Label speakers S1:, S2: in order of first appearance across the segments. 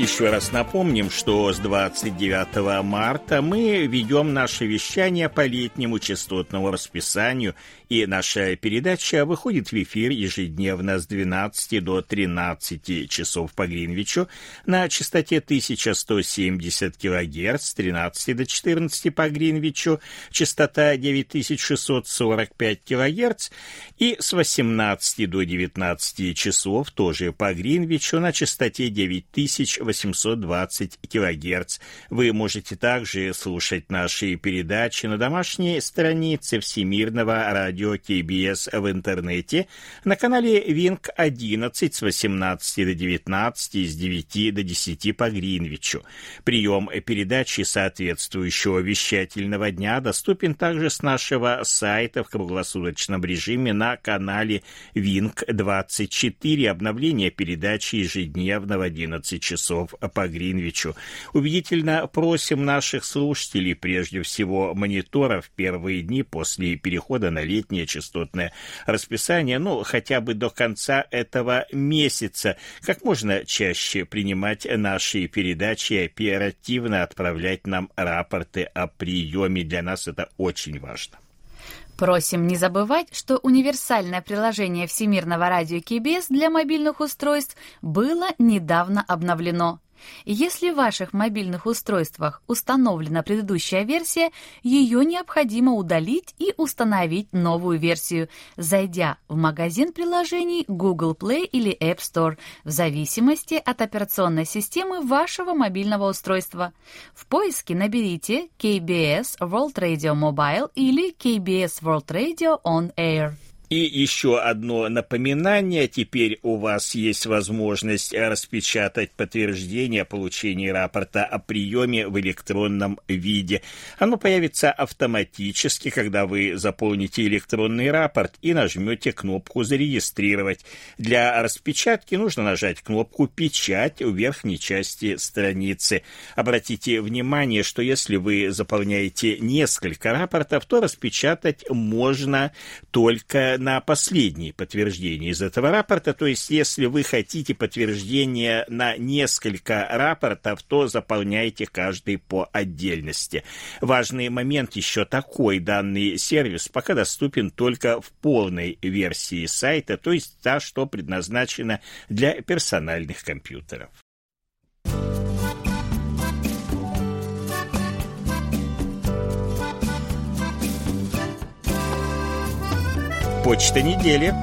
S1: Еще раз напомним, что с 29 марта мы ведем наше вещание по летнему частотному расписанию и наша передача выходит в эфир ежедневно с 12 до 13 часов по Гринвичу на частоте 1170 кГц с 13 до 14 по Гринвичу, частота 9645 кГц и с 18 до 19 часов тоже по Гринвичу на частоте 9820 кГц. Вы можете также слушать наши передачи на домашней странице Всемирного радио КБС в интернете на канале Винк 11 с 18 до 19 и с 9 до 10 по Гринвичу. Прием передачи соответствующего вещательного дня доступен также с нашего сайта в круглосуточном режиме на канале Винк 24. Обновление передачи ежедневно в 11 часов по Гринвичу. Убедительно просим наших слушателей, прежде всего мониторов, первые дни после перехода на летнее частотное расписание, ну, хотя бы до конца этого месяца, как можно чаще принимать наши передачи и оперативно отправлять нам рапорты о приеме. Для нас это очень важно.
S2: Просим не забывать, что универсальное приложение Всемирного радио КБС для мобильных устройств было недавно обновлено. Если в ваших мобильных устройствах установлена предыдущая версия, ее необходимо удалить и установить новую версию, зайдя в магазин приложений Google Play или App Store в зависимости от операционной системы вашего мобильного устройства. В поиске наберите KBS World Radio Mobile или KBS World Radio On Air.
S1: И еще одно напоминание. Теперь у вас есть возможность распечатать подтверждение получения рапорта о приеме в электронном виде. Оно появится автоматически, когда вы заполните электронный рапорт и нажмете кнопку «Зарегистрировать». Для распечатки нужно нажать кнопку «Печать» в верхней части страницы. Обратите внимание, что если вы заполняете несколько рапортов, то распечатать можно только на последнее подтверждение из этого рапорта. То есть, если вы хотите подтверждение на несколько рапортов, то заполняйте каждый по отдельности. Важный момент еще такой. Данный сервис пока доступен только в полной версии сайта, то есть та, что предназначена для персональных компьютеров. Почта недели.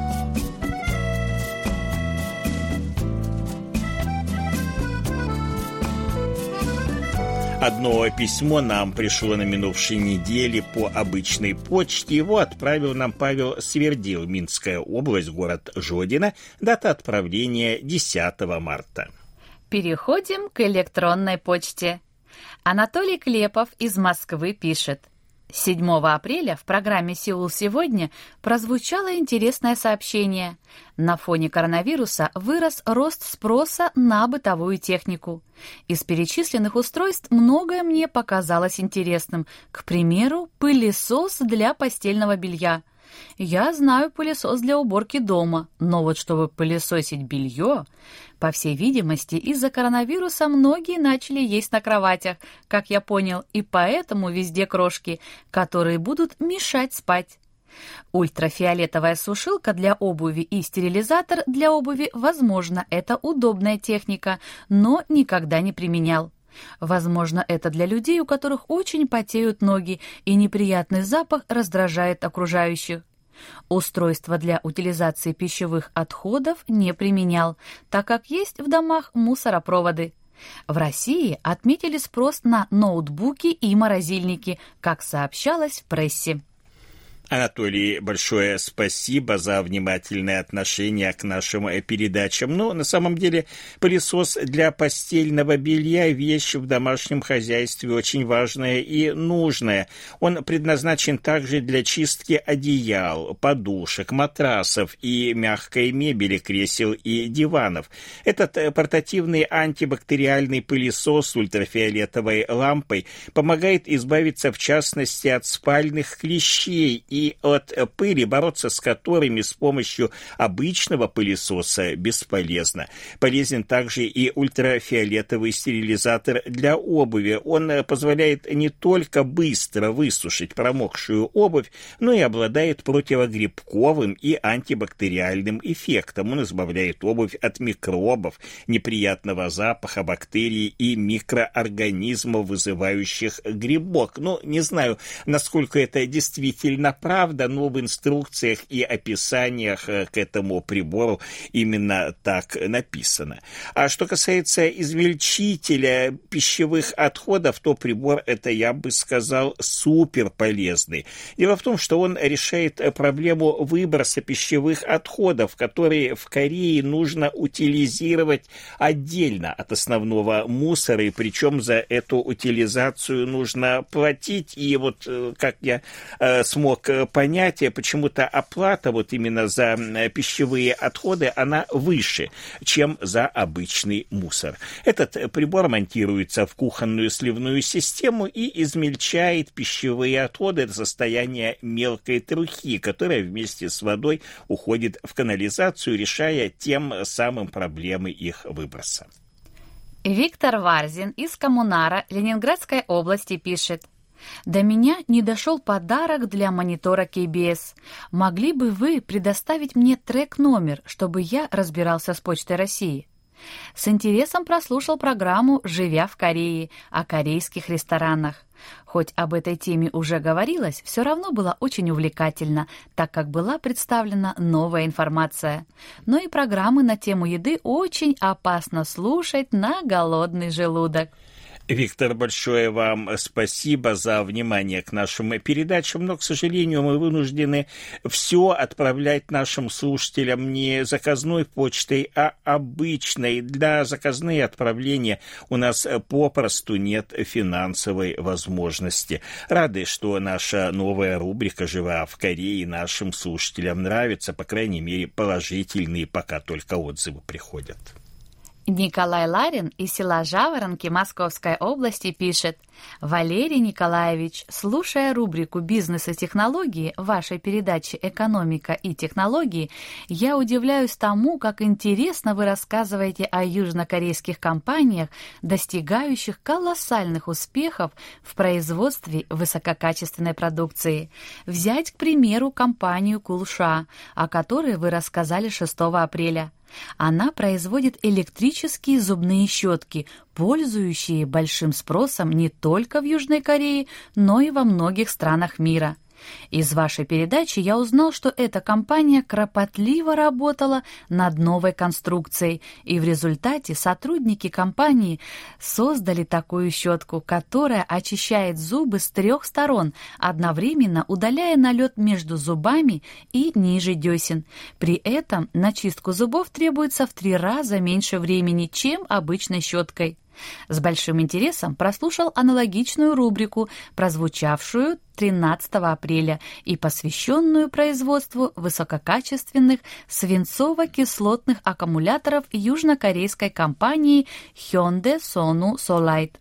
S1: Одно письмо нам пришло на минувшей неделе по обычной почте. Его отправил нам Павел Свердил, Минская область, город Жодина. Дата отправления 10 марта.
S2: Переходим к электронной почте. Анатолий Клепов из Москвы пишет – 7 апреля в программе «Сеул сегодня» прозвучало интересное сообщение. На фоне коронавируса вырос рост спроса на бытовую технику. Из перечисленных устройств многое мне показалось интересным. К примеру, пылесос для постельного белья – я знаю пылесос для уборки дома, но вот чтобы пылесосить белье, по всей видимости, из-за коронавируса многие начали есть на кроватях, как я понял, и поэтому везде крошки, которые будут мешать спать. Ультрафиолетовая сушилка для обуви и стерилизатор для обуви, возможно, это удобная техника, но никогда не применял. Возможно, это для людей, у которых очень потеют ноги, и неприятный запах раздражает окружающих. Устройство для утилизации пищевых отходов не применял, так как есть в домах мусоропроводы. В России отметили спрос на ноутбуки и морозильники, как сообщалось в прессе.
S1: Анатолий, большое спасибо за внимательное отношение к нашим передачам. Но на самом деле пылесос для постельного белья – вещь в домашнем хозяйстве очень важная и нужная. Он предназначен также для чистки одеял, подушек, матрасов и мягкой мебели, кресел и диванов. Этот портативный антибактериальный пылесос с ультрафиолетовой лампой помогает избавиться, в частности, от спальных клещей и и от пыли, бороться с которыми с помощью обычного пылесоса бесполезно. Полезен также и ультрафиолетовый стерилизатор для обуви. Он позволяет не только быстро высушить промокшую обувь, но и обладает противогрибковым и антибактериальным эффектом. Он избавляет обувь от микробов, неприятного запаха, бактерий и микроорганизмов, вызывающих грибок. Ну, не знаю, насколько это действительно правда, но в инструкциях и описаниях э, к этому прибору именно так написано. А что касается измельчителя пищевых отходов, то прибор это, я бы сказал, супер полезный. Дело в том, что он решает проблему выброса пищевых отходов, которые в Корее нужно утилизировать отдельно от основного мусора, и причем за эту утилизацию нужно платить. И вот, э, как я э, смог понятие, почему-то оплата вот именно за пищевые отходы, она выше, чем за обычный мусор. Этот прибор монтируется в кухонную сливную систему и измельчает пищевые отходы до состояния мелкой трухи, которая вместе с водой уходит в канализацию, решая тем самым проблемы их выброса.
S2: Виктор Варзин из Коммунара Ленинградской области пишет – до меня не дошел подарок для монитора KBS. Могли бы вы предоставить мне трек-номер, чтобы я разбирался с Почтой России? С интересом прослушал программу «Живя в Корее» о корейских ресторанах. Хоть об этой теме уже говорилось, все равно было очень увлекательно, так как была представлена новая информация. Но и программы на тему еды очень опасно слушать на голодный желудок.
S1: Виктор, большое вам спасибо за внимание к нашим передачам, но, к сожалению, мы вынуждены все отправлять нашим слушателям не заказной почтой, а обычной. Для заказные отправления у нас попросту нет финансовой возможности. Рады, что наша новая рубрика «Жива в Корее» нашим слушателям нравится, по крайней мере, положительные пока только отзывы приходят.
S2: Николай Ларин из села Жаворонки Московской области пишет «Валерий Николаевич, слушая рубрику «Бизнес и технологии» вашей передачи «Экономика и технологии», я удивляюсь тому, как интересно вы рассказываете о южнокорейских компаниях, достигающих колоссальных успехов в производстве высококачественной продукции. Взять, к примеру, компанию «Кулша», о которой вы рассказали 6 апреля – она производит электрические зубные щетки, пользующие большим спросом не только в Южной Корее, но и во многих странах мира. Из вашей передачи я узнал, что эта компания кропотливо работала над новой конструкцией, и в результате сотрудники компании создали такую щетку, которая очищает зубы с трех сторон, одновременно удаляя налет между зубами и ниже десен. При этом на чистку зубов требуется в три раза меньше времени, чем обычной щеткой. С большим интересом прослушал аналогичную рубрику, прозвучавшую 13 апреля и посвященную производству высококачественных свинцово-кислотных аккумуляторов южнокорейской компании Hyundai Sonu Solite.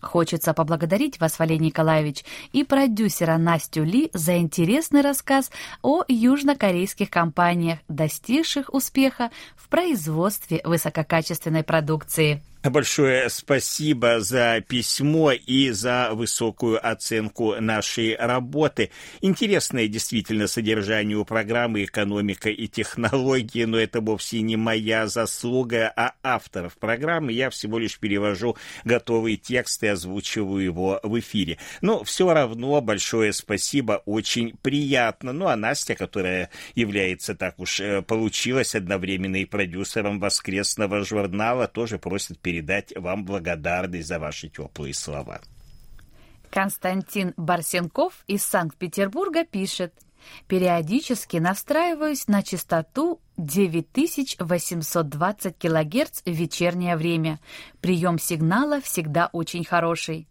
S2: Хочется поблагодарить вас, Валерий Николаевич, и продюсера Настю Ли за интересный рассказ о южнокорейских компаниях, достигших успеха в производстве высококачественной продукции.
S1: Большое спасибо за письмо и за высокую оценку нашей работы. Интересное действительно содержание у программы «Экономика и технологии», но это вовсе не моя заслуга, а авторов программы. Я всего лишь перевожу готовый текст и озвучиваю его в эфире. Но все равно большое спасибо, очень приятно. Ну а Настя, которая является, так уж э, получилось, одновременно и продюсером воскресного журнала, тоже просит передать передать вам благодарность за ваши теплые слова.
S2: Константин Барсенков из Санкт-Петербурга пишет. Периодически настраиваюсь на частоту 9820 кГц в вечернее время. Прием сигнала всегда очень хороший.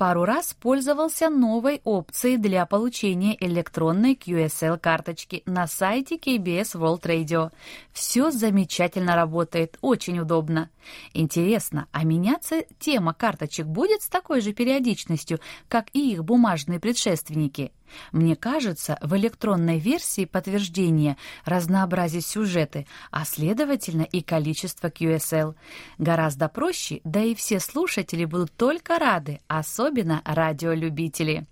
S2: Пару раз пользовался новой опцией для получения электронной QSL-карточки на сайте KBS World Radio. Все замечательно работает, очень удобно. Интересно, а меняться тема карточек будет с такой же периодичностью, как и их бумажные предшественники? Мне кажется, в электронной версии подтверждения разнообразить сюжеты, а следовательно и количество QSL. Гораздо проще, да и все слушатели будут только рады, особенно радиолюбители.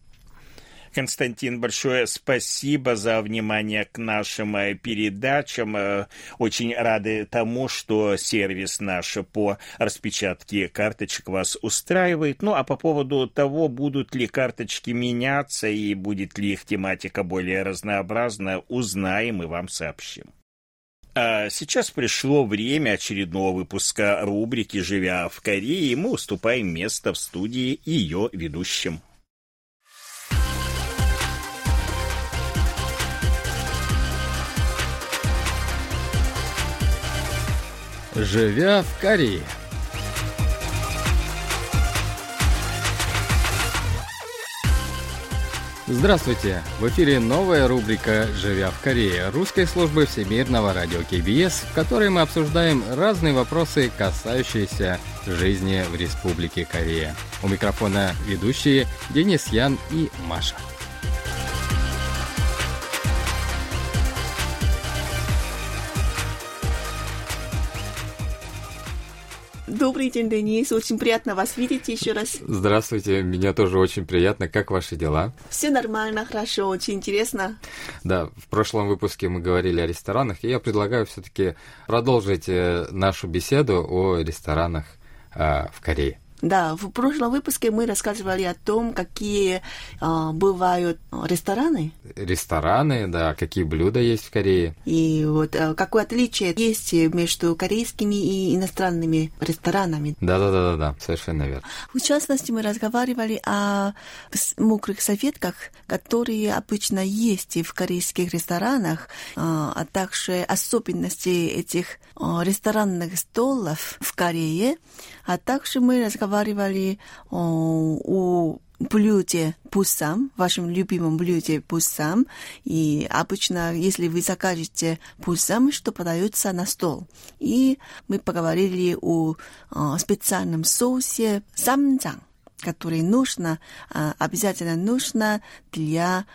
S1: Константин, большое спасибо за внимание к нашим э, передачам. Э, очень рады тому, что сервис наш по распечатке карточек вас устраивает. Ну, а по поводу того, будут ли карточки меняться и будет ли их тематика более разнообразна, узнаем и вам сообщим. А сейчас пришло время очередного выпуска рубрики «Живя в Корее», мы уступаем место в студии ее ведущим.
S3: Живя в Корее. Здравствуйте! В эфире новая рубрика «Живя в Корее» русской службы Всемирного радио КБС, в которой мы обсуждаем разные вопросы, касающиеся жизни в Республике Корея. У микрофона ведущие Денис Ян и Маша.
S4: Добрый день, Денис. Очень приятно вас видеть еще раз.
S3: Здравствуйте, меня тоже очень приятно. Как ваши дела?
S4: Все нормально, хорошо, очень интересно.
S3: Да, в прошлом выпуске мы говорили о ресторанах, и я предлагаю все-таки продолжить э, нашу беседу о ресторанах э, в Корее.
S4: Да, в прошлом выпуске мы рассказывали о том, какие э, бывают рестораны.
S3: Рестораны, да, какие блюда есть в Корее.
S4: И вот э, какое отличие есть между корейскими и иностранными ресторанами.
S3: Да, да, да, да, да, совершенно верно.
S4: В частности, мы разговаривали о мокрых советках, которые обычно есть в корейских ресторанах, э, а также особенности этих э, ресторанных столов в Корее, а также мы разговаривали о, о блюде пусам, вашем любимом блюде пусам. И обычно, если вы закажете пусам, что подается на стол. И мы поговорили о, о специальном соусе самджang который нужно, обязательно нужно для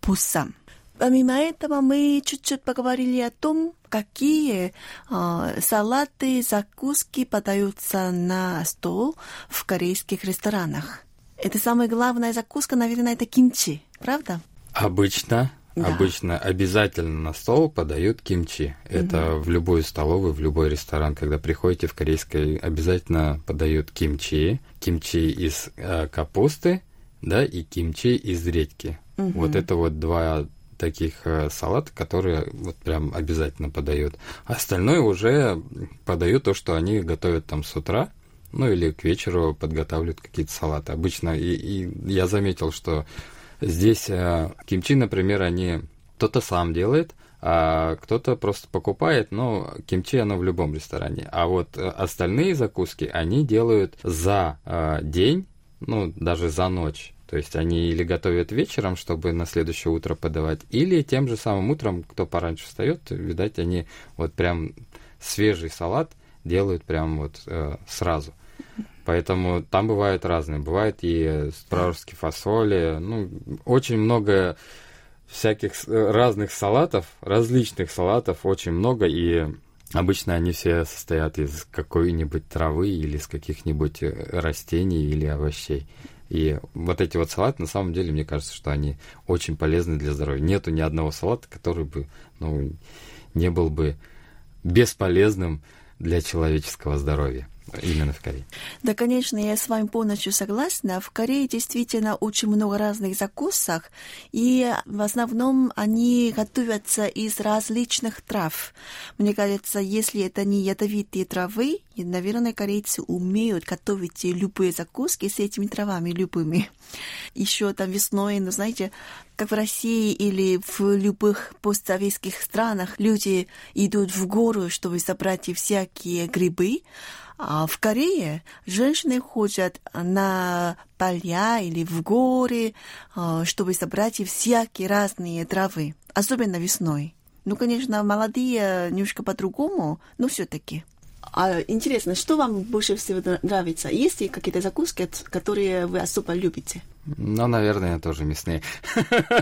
S4: пусам. Помимо этого мы чуть-чуть поговорили о том, какие э, салаты, закуски подаются на стол в корейских ресторанах. Это самая главная закуска, наверное, это кимчи, правда?
S3: Обычно, да. обычно обязательно на стол подают кимчи. Это угу. в любую столовую, в любой ресторан, когда приходите в корейской, обязательно подают кимчи, кимчи из э, капусты, да, и кимчи из редьки. Угу. Вот это вот два таких э, салат, которые вот прям обязательно подают. Остальное уже подают то, что они готовят там с утра, ну или к вечеру подготавливают какие-то салаты. Обычно, и, и я заметил, что здесь э, кимчи, например, они кто-то сам делает, а кто-то просто покупает, но кимчи оно в любом ресторане. А вот э, остальные закуски они делают за день, ну даже за ночь. То есть они или готовят вечером, чтобы на следующее утро подавать, или тем же самым утром, кто пораньше встает, видать, они вот прям свежий салат делают прям вот э, сразу. Поэтому там бывают разные. Бывает и спрашки фасоли, ну, очень много всяких э, разных салатов, различных салатов, очень много, и обычно они все состоят из какой-нибудь травы или из каких-нибудь э, растений или овощей. И вот эти вот салаты, на самом деле, мне кажется, что они очень полезны для здоровья. Нету ни одного салата, который бы, ну, не был бы бесполезным для человеческого здоровья. Именно в Корее.
S4: Да, конечно, я с вами полностью согласна. В Корее действительно очень много разных закусок, и в основном они готовятся из различных трав. Мне кажется, если это не ядовитые травы, наверное, корейцы умеют готовить любые закуски с этими травами любыми. Еще там весной, ну, знаете, как в России или в любых постсоветских странах люди идут в гору, чтобы собрать всякие грибы, а в Корее женщины ходят на поля или в горы, а, чтобы собрать всякие разные травы, особенно весной. Ну, конечно, молодые немножко по-другому, но все-таки. А интересно, что вам больше всего нравится? Есть ли какие-то закуски, которые вы особо любите?
S3: Ну, наверное, тоже мясные.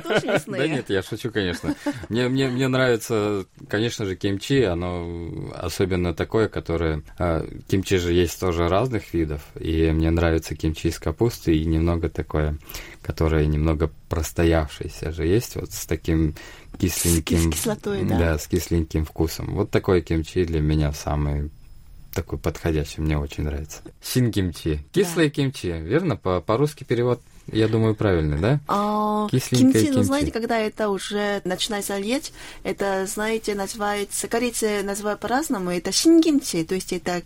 S4: Тоже мясные?
S3: Да нет, я шучу, конечно. Мне, мне, мне нравится, конечно же, кимчи, оно особенно такое, которое... А, кимчи же есть тоже разных видов, и мне нравится кимчи из капусты, и немного такое, которое немного простоявшееся же есть, вот с таким кисленьким...
S4: С кислотой, да?
S3: Да, с кисленьким вкусом. Вот такой кимчи для меня самый такой подходящий, мне очень нравится. Син кимчи. Кислый да. кимчи, верно? По- по-русски перевод я думаю, правильно, да?
S4: А, кимчи, ну, знаете, когда это уже начинается леть, это, знаете, называется, корейцы называют по-разному, это шинкимчи, то есть это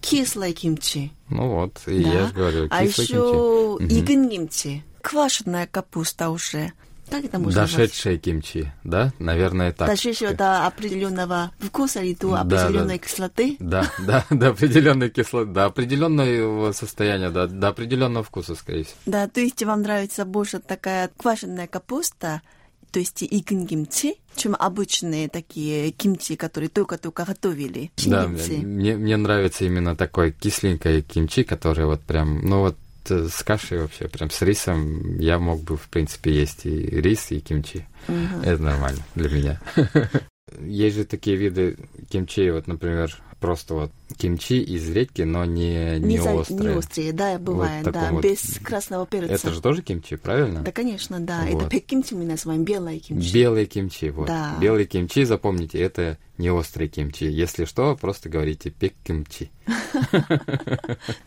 S4: кислое кимчи.
S3: Ну вот, и да? я же говорю,
S4: а кислое кимчи. А еще игн кимчи, квашеная капуста уже.
S3: Как это можно Дошедшие назвать? кимчи, да? Наверное, так.
S4: Дошедшие до определенного вкуса или до определенной да, кислоты?
S3: Да, да, до определенной кислоты, до определенного состояния, да, до определенного вкуса, скорее всего.
S4: Да, то есть вам нравится больше такая квашеная капуста, то есть игн кимчи, чем обычные такие кимчи, которые только-только готовили.
S3: Да, мне, мне нравится именно такой кисленькое кимчи, которое вот прям, ну вот с кашей вообще, прям с рисом я мог бы, в принципе, есть и рис, и кимчи. Угу. Это нормально для меня. Есть же такие виды кимчи, вот, например, просто вот кимчи из редьки, но не, не, не острые.
S4: Не острые, да, бывает, вот да, вот... без красного перца.
S3: Это же тоже кимчи, правильно?
S4: Да, конечно, да. Вот. Это пеккимчи мы называем, белое кимчи.
S3: Белые кимчи, вот. Да. Белые кимчи, запомните, это не острые кимчи. Если что, просто говорите пеккимчи.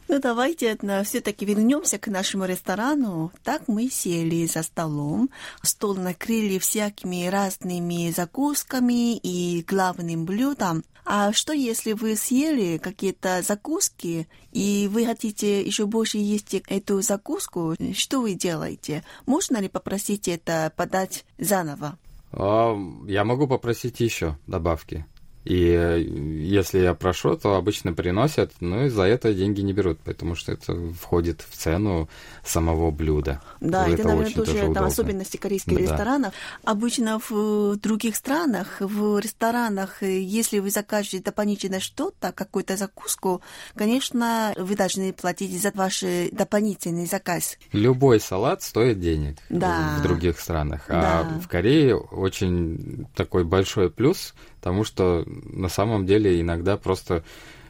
S4: Ну, давайте все-таки вернемся к нашему ресторану. Так мы сели за столом, стол накрыли всякими разными закусками и главным блюдом. А что если вы съели какие-то закуски, и вы хотите еще больше есть эту закуску? Что вы делаете? Можно ли попросить это подать заново?
S3: А, я могу попросить еще добавки. И э, если я прошу, то обычно приносят, но и за это деньги не берут, потому что это входит в цену самого блюда.
S4: Да, это, это наверное, тоже, тоже там особенности корейских да. ресторанов. Обычно в других странах, в ресторанах, э, если вы закажете дополнительно что-то, какую-то закуску, конечно, вы должны платить за ваш дополнительный заказ.
S3: Любой салат стоит денег да. в других странах. А да. в Корее очень такой большой плюс потому что на самом деле иногда просто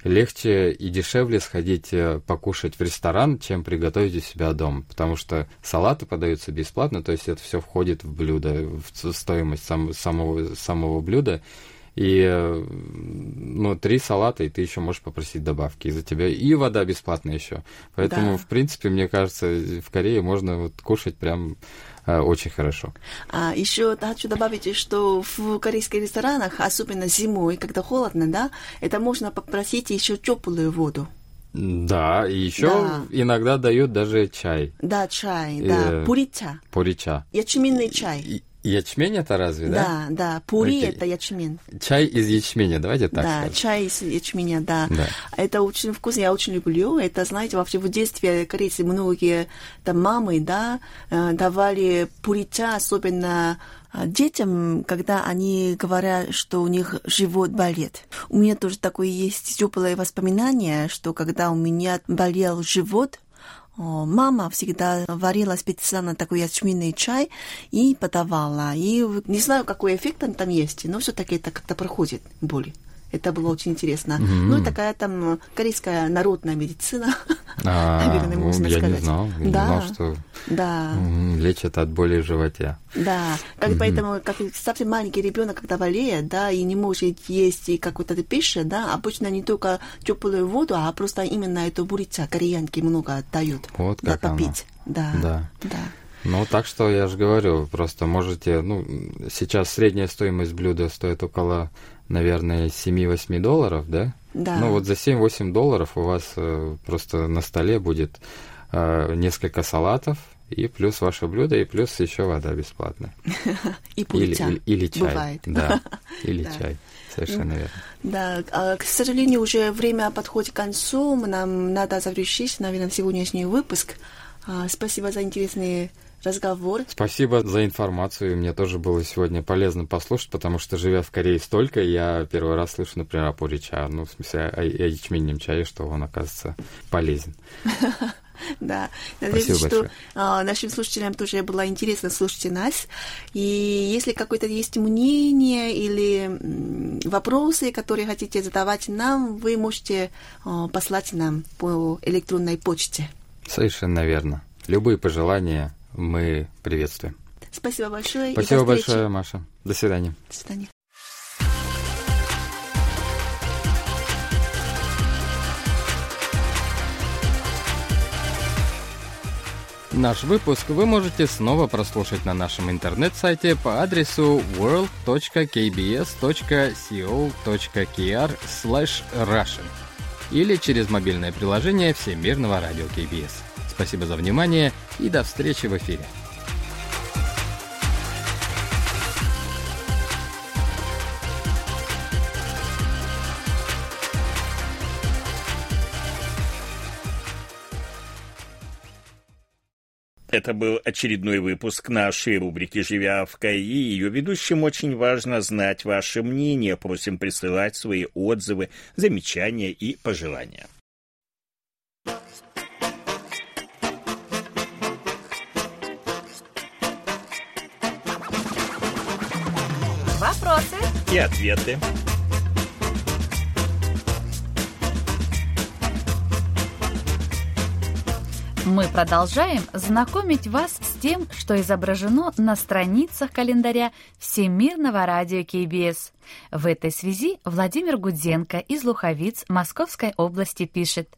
S3: легче и дешевле сходить э, покушать в ресторан, чем приготовить у себя дома, потому что салаты подаются бесплатно, то есть это все входит в блюдо, в стоимость сам, самого, самого блюда, и э, ну, три салата, и ты еще можешь попросить добавки из-за тебя. И вода бесплатная еще. Поэтому, да. в принципе, мне кажется, в Корее можно вот кушать прям очень хорошо.
S4: А еще хочу добавить, что в корейских ресторанах, особенно зимой, когда холодно, да, это можно попросить еще теплую воду.
S3: Да, и еще да. иногда дают даже чай.
S4: Да, чай, э, да, пурича.
S3: Пурича.
S4: Ячменный чай.
S3: Ячмень это разве,
S4: да? Да, да. Пури Окей. это ячмень.
S3: Чай из ячменя, давайте так
S4: Да,
S3: скажем.
S4: чай из ячменя, да. да. Это очень вкусно, я очень люблю. Это, знаете, вообще в детстве корейцы многие там мамы, да, э, давали пурича, особенно э, детям, когда они говорят, что у них живот болит. У меня тоже такое есть теплое воспоминание, что когда у меня болел живот, мама всегда варила специально такой ячменный чай и подавала. И не знаю, какой эффект там есть, но все-таки это как-то проходит боли. Это было очень интересно. Mm-hmm. Ну, и такая там корейская народная медицина,
S3: а, наверное, можно я сказать. Не знал, я да, не знал, что да. лечат от боли в животе.
S4: Да, как, mm-hmm. поэтому как совсем маленький ребенок, когда болеет, да, и не может есть какую-то пищу, да, обычно не только теплую воду, а просто именно эту бурица кореянки много дают.
S3: Вот как
S4: да, попить. Оно. Да,
S3: да. да. Ну, так что я же говорю, просто можете, ну, сейчас средняя стоимость блюда стоит около наверное, 7-8 долларов, да?
S4: Да.
S3: Ну вот за 7-8 долларов у вас э, просто на столе будет э, несколько салатов, И плюс ваше блюдо, и плюс еще вода бесплатная.
S4: И пульча.
S3: Или, или чай.
S4: Бывает.
S3: Да, или чай. Совершенно верно.
S4: Да, а, к сожалению, уже время подходит к концу. Нам надо завершить, наверное, сегодняшний выпуск. А, спасибо за интересные разговор.
S3: Спасибо за информацию. Мне тоже было сегодня полезно послушать, потому что, живя в Корее столько, я первый раз слышу, например, о пурича, ну, в смысле, о, о ячменном чае, что он, оказывается, полезен.
S4: Да, надеюсь,
S3: Спасибо
S4: что
S3: большое.
S4: а, нашим слушателям тоже было интересно слушать нас. И если какое-то есть мнение или вопросы, которые хотите задавать нам, вы можете а, послать нам по электронной почте.
S3: Совершенно верно. Любые пожелания мы приветствуем.
S4: Спасибо большое.
S3: Спасибо большое, Маша. До свидания.
S4: До свидания.
S3: Наш выпуск вы можете снова прослушать на нашем интернет-сайте по адресу world.kbs.co.kr или через мобильное приложение Всемирного радио KBS. Спасибо за внимание и до встречи в эфире.
S1: Это был очередной выпуск нашей рубрики «Живя в КАИ». Ее ведущим очень важно знать ваше мнение. Просим присылать свои отзывы, замечания и пожелания. И ответы.
S2: Мы продолжаем знакомить вас с тем, что изображено на страницах календаря Всемирного радио КБС. В этой связи Владимир Гудзенко из Луховиц Московской области пишет.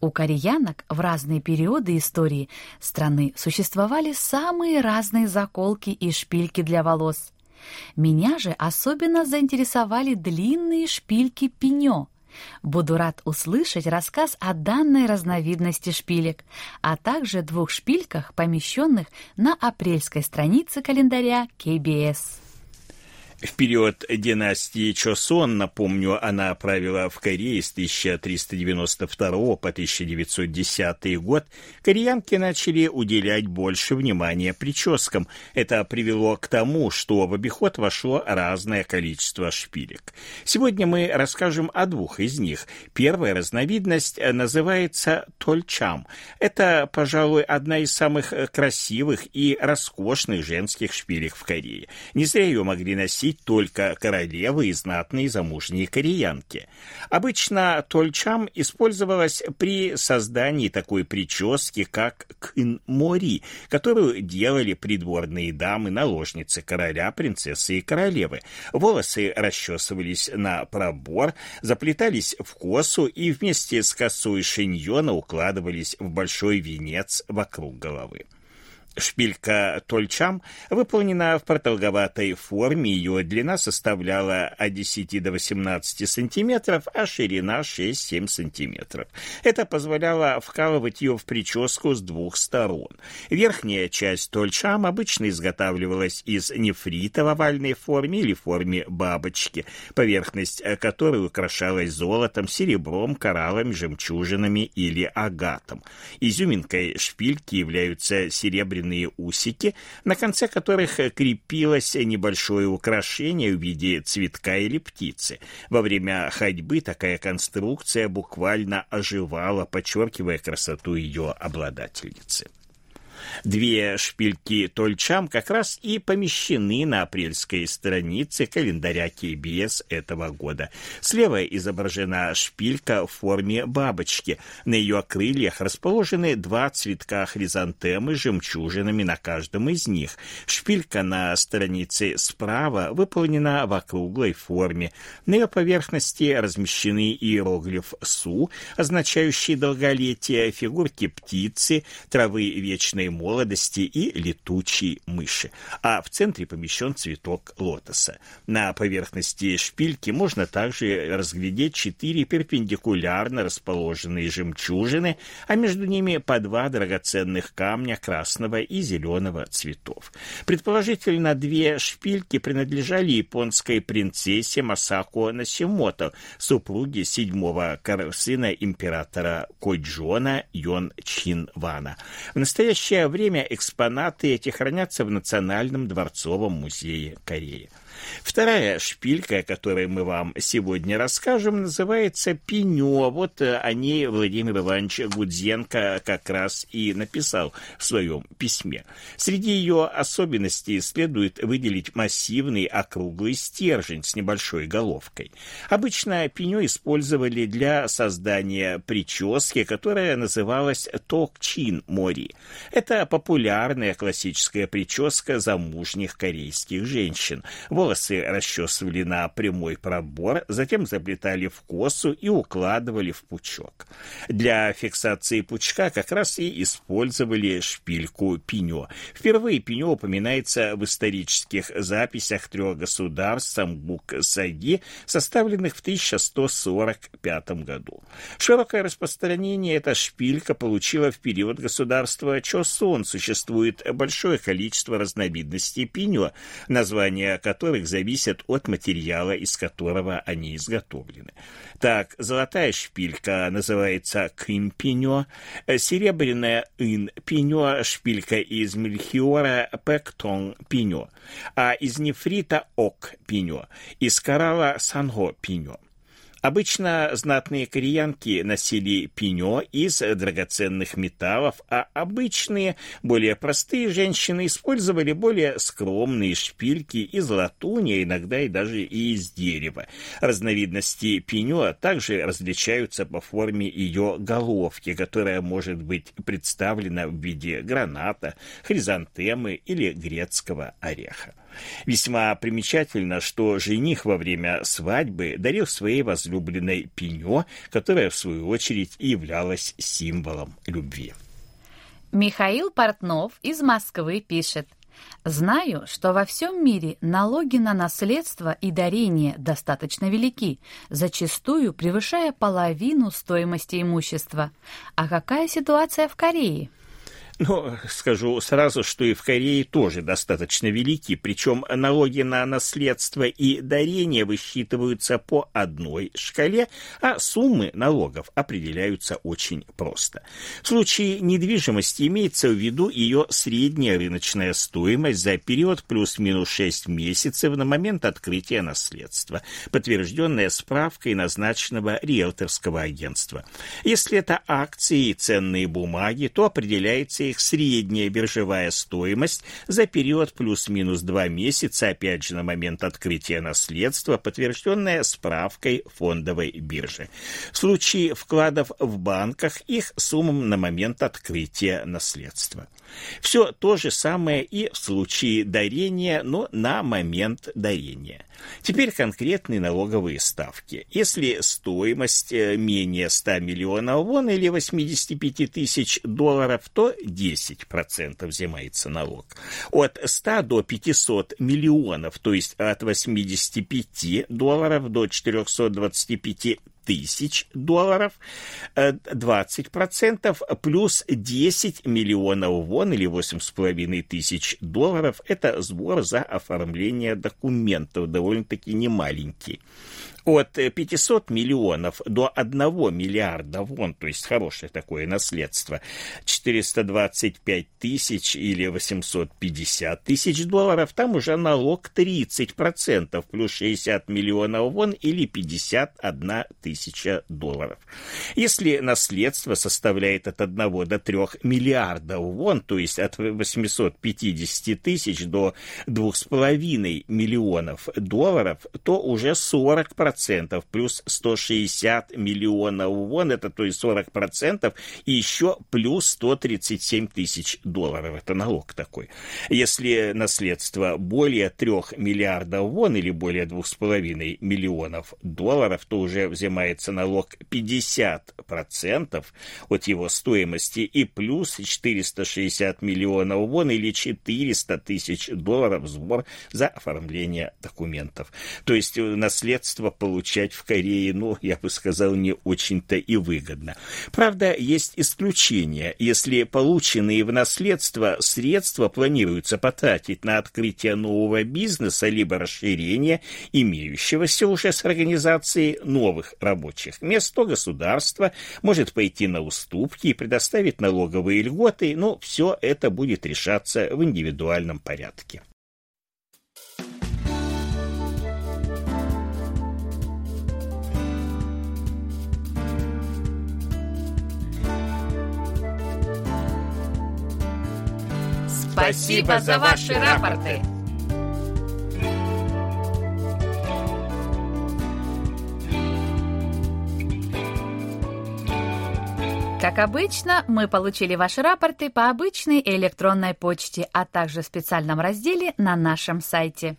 S2: У кореянок в разные периоды истории страны существовали самые разные заколки и шпильки для волос. Меня же особенно заинтересовали длинные шпильки пенё – Буду рад услышать рассказ о данной разновидности шпилек, а также двух шпильках, помещенных на апрельской странице календаря KBS.
S1: В период династии Чосон, напомню, она правила в Корее с 1392 по 1910 год, кореянки начали уделять больше внимания прическам. Это привело к тому, что в обиход вошло разное количество шпилек. Сегодня мы расскажем о двух из них. Первая разновидность называется тольчам. Это, пожалуй, одна из самых красивых и роскошных женских шпилек в Корее. Не зря ее могли носить только королевы и знатные замужние кореянки. Обычно тольчам использовалась при создании такой прически, как кын-мори, которую делали придворные дамы, наложницы короля, принцессы и королевы. Волосы расчесывались на пробор, заплетались в косу и вместе с косой шиньона укладывались в большой венец вокруг головы. Шпилька тольчам выполнена в продолговатой форме, ее длина составляла от 10 до 18 сантиметров, а ширина 6-7 сантиметров. Это позволяло вкалывать ее в прическу с двух сторон. Верхняя часть тольчам обычно изготавливалась из нефрита в овальной форме или форме бабочки, поверхность которой украшалась золотом, серебром, кораллами, жемчужинами или агатом. Изюминкой шпильки являются серебряные длинные усики, на конце которых крепилось небольшое украшение в виде цветка или птицы. Во время ходьбы такая конструкция буквально оживала, подчеркивая красоту ее обладательницы. Две шпильки Тольчам как раз и помещены на апрельской странице календаря КБС этого года. Слева изображена шпилька в форме бабочки. На ее крыльях расположены два цветка хризантемы с жемчужинами на каждом из них. Шпилька на странице справа выполнена в округлой форме. На ее поверхности размещены иероглиф «Су», означающий долголетие, фигурки птицы, травы вечной молодости и летучей мыши. А в центре помещен цветок лотоса. На поверхности шпильки можно также разглядеть четыре перпендикулярно расположенные жемчужины, а между ними по два драгоценных камня красного и зеленого цветов. Предположительно, две шпильки принадлежали японской принцессе Масако Насимото, супруге седьмого сына императора Койджона Йон Чин Вана. В настоящее время экспонаты эти хранятся в Национальном дворцовом музее Кореи. Вторая шпилька, о которой мы вам сегодня расскажем, называется «Пенё». Вот о ней Владимир Иванович Гудзенко как раз и написал в своем письме. Среди ее особенностей следует выделить массивный округлый стержень с небольшой головкой. Обычно пенё использовали для создания прически, которая называлась токчин мори. Это популярная классическая прическа замужних корейских женщин. Волосы волосы расчесывали на прямой пробор, затем заплетали в косу и укладывали в пучок. Для фиксации пучка как раз и использовали шпильку пенё. Впервые пенё упоминается в исторических записях трех государств Самбук-Саги, составленных в 1145 году. Широкое распространение эта шпилька получила в период государства Чосон. Существует большое количество разновидностей пенё, названия которых зависят от материала, из которого они изготовлены. Так, золотая шпилька называется кимпинё, серебряная ин-пинё, шпилька из мельхиора пектон-пинё, а из нефрита ок-пинё, из коралла санго-пинё. Обычно знатные кореянки носили пенё из драгоценных металлов, а обычные, более простые женщины использовали более скромные шпильки из латуни, иногда и даже и из дерева. Разновидности пенё также различаются по форме ее головки, которая может быть представлена в виде граната, хризантемы или грецкого ореха. Весьма примечательно, что жених во время свадьбы дарил своей возлюбленной пенё, которая, в свою очередь, и являлась символом любви.
S2: Михаил Портнов из Москвы пишет. Знаю, что во всем мире налоги на наследство и дарение достаточно велики, зачастую превышая половину стоимости имущества. А какая ситуация в Корее?
S1: Но скажу сразу, что и в Корее тоже достаточно велики, причем налоги на наследство и дарение высчитываются по одной шкале, а суммы налогов определяются очень просто. В случае недвижимости имеется в виду ее средняя рыночная стоимость за период плюс-минус 6 месяцев на момент открытия наследства, подтвержденная справкой назначенного риэлторского агентства. Если это акции и ценные бумаги, то определяется их средняя биржевая стоимость за период плюс-минус два месяца, опять же на момент открытия наследства, подтвержденная справкой фондовой биржи. В случае вкладов в банках их суммам на момент открытия наследства. Все то же самое и в случае дарения, но на момент дарения. Теперь конкретные налоговые ставки. Если стоимость э, менее 100 миллионов вон или 85 тысяч долларов, то 10% взимается налог. От 100 до 500 миллионов, то есть от 85 долларов до 425 тысяч долларов, 20% э, плюс 10 миллионов вон или 8,5 тысяч долларов – это сбор за оформление документов, довольно-таки немаленький от 500 миллионов до 1 миллиарда вон, то есть хорошее такое наследство, 425 тысяч или 850 тысяч долларов, там уже налог 30%, плюс 60 миллионов вон или 51 тысяча долларов. Если наследство составляет от 1 до 3 миллиардов вон, то есть от 850 тысяч до 2,5 миллионов долларов, то уже 40% процентов плюс 160 миллионов вон, это то есть 40 процентов, и еще плюс 137 тысяч долларов. Это налог такой. Если наследство более 3 миллиардов вон или более 2,5 миллионов долларов, то уже взимается налог 50 40% от его стоимости и плюс 460 миллионов вон или 400 тысяч долларов сбор за оформление документов. То есть наследство получать в Корее, ну, я бы сказал, не очень-то и выгодно. Правда, есть исключения. Если полученные в наследство средства планируется потратить на открытие нового бизнеса либо расширение имеющегося уже с организацией новых рабочих мест, то государство может пойти на уступки и предоставить налоговые льготы, но все это будет решаться в индивидуальном порядке.
S2: Спасибо за ваши рапорты. Как обычно, мы получили ваши рапорты по обычной электронной почте, а также в специальном разделе на нашем сайте.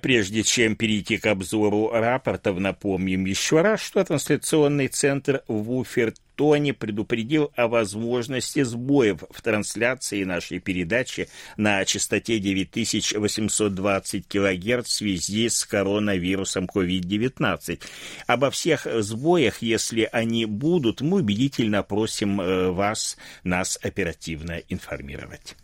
S1: Прежде чем перейти к обзору рапортов, напомним еще раз, что трансляционный центр Вуфер Тони предупредил о возможности сбоев в трансляции нашей передачи на частоте 9820 кГц в связи с коронавирусом COVID-19. Обо всех сбоях, если они будут, мы убедительно просим э, вас нас оперативно информировать.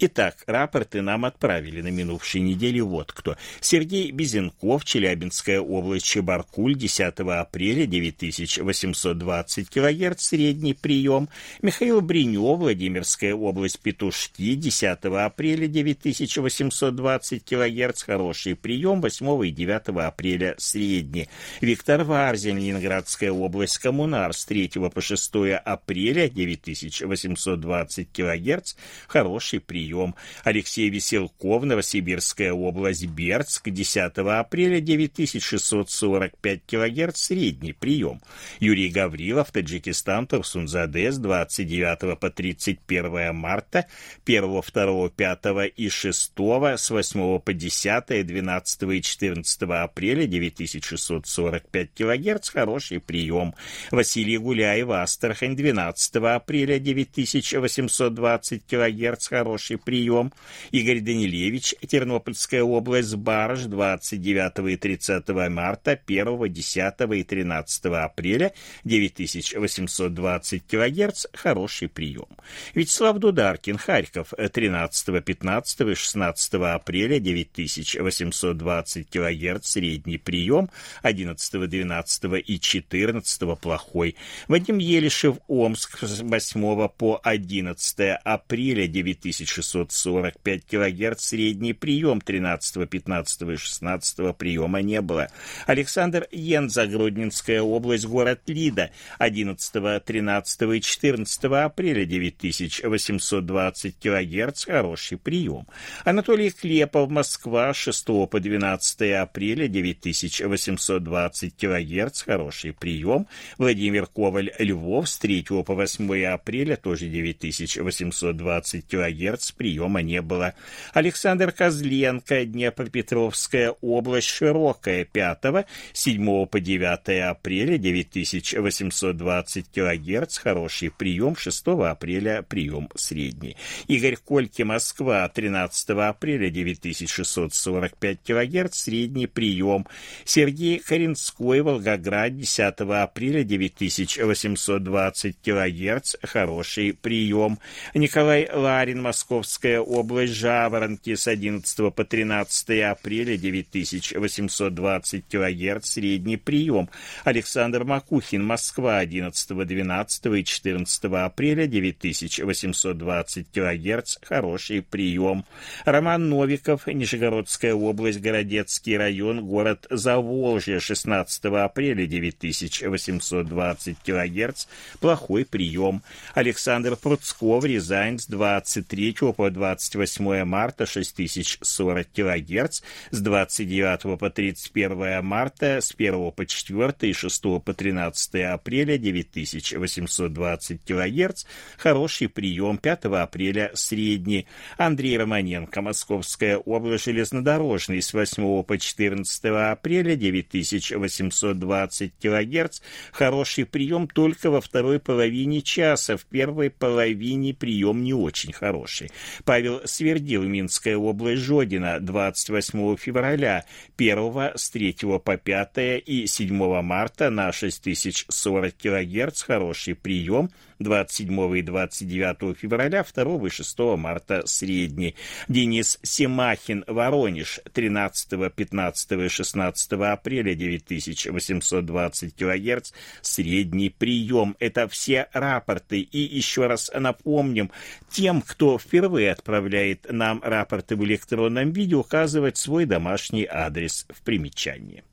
S1: Итак, рапорты нам отправили на минувшей неделе вот кто. Сергей Безенков, Челябинская область, Чебаркуль, 10 апреля, 9820 кГц, средний прием. Михаил Бринев, Владимирская область, Петушки, 10 апреля, 9820 кГц, хороший прием. 8 и 9 апреля, средний. Виктор Варзин, Ленинградская область, Коммунар, с 3 по 6 апреля, 9820 кГц, хороший прием прием. Алексей Веселков, Новосибирская область, Бердск, 10 апреля 9645 кГц, средний прием. Юрий Гаврилов, Таджикистан, Турсунзадес, 29 по 31 марта, 1, 2, 5 и 6, с 8 по 10, 12 и 14 апреля 9645 кГц, хороший прием. Василий Гуляев, Астрахань, 12 апреля 9820 кГц, хороший прием. Игорь Данилевич, Тернопольская область, Барыш, 29 и 30 марта, 1, 10 и 13 апреля, 9820 кГц, хороший прием. Вячеслав Дударкин, Харьков, 13, 15 и 16 апреля, 9820 кГц, средний прием, 11, 12 и 14 плохой. Вадим Елишев, Омск, с 8 по 11 апреля, 9600 645 кГц средний прием 13, 15 и 16 приема не было. Александр Йен, Загруднинская область, город Лида, 11, 13 и 14 апреля 9820 кГц, хороший прием. Анатолий Клепов, Москва, 6 по 12 апреля 9820 кГц, хороший прием. Владимир Коваль, Львов, с 3 по 8 апреля, тоже 9820 кГц, приема не было. Александр Козленко, Днепропетровская область, Широкая, 5, 7 по 9 апреля, 9820 кГц, хороший прием, 6 апреля прием средний. Игорь Кольки, Москва, 13 апреля, 9645 кГц, средний прием. Сергей Коренской, Волгоград, 10 апреля, 9820 кГц, хороший прием. Николай Ларин, Московская Московская область, Жаворонки с 11 по 13 апреля 9820 кГц, средний прием. Александр Макухин, Москва, 11, 12 и 14 апреля 9820 кГц, хороший прием. Роман Новиков, Нижегородская область, Городецкий район, город Заволжье, 16 апреля 9820 кГц, плохой прием. Александр Пруцков, Рязань, с 23 по 28 марта 6040 кГц, с 29 по 31 марта, с 1 по 4 и 6 по 13 апреля 9820 кГц, хороший прием 5 апреля средний. Андрей Романенко, Московская область, железнодорожный, с 8 по 14 апреля 9820 кГц, хороший прием только во второй половине часа, в первой половине прием не очень хороший. Павел Свердил, Минская область, Жодина, 28 февраля, 1 с 3 по 5 и 7 марта на 6040 кГц, хороший прием, 27 и 29 февраля, 2 и 6 марта средний. Денис Семахин, Воронеж, 13, 15 и 16 апреля 9820 кГц, средний прием. Это все рапорты. И еще раз напомним, тем, кто впервые отправляет нам рапорты в электронном виде, указывать свой домашний адрес в примечании.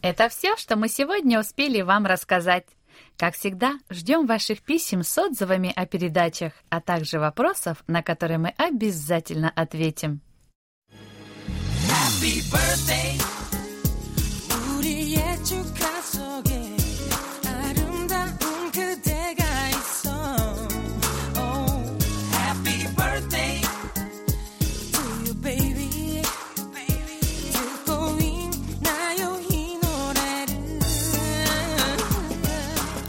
S2: Это все, что мы сегодня успели вам рассказать. Как всегда, ждем ваших писем с отзывами о передачах, а также вопросов, на которые мы обязательно ответим. Happy birthday.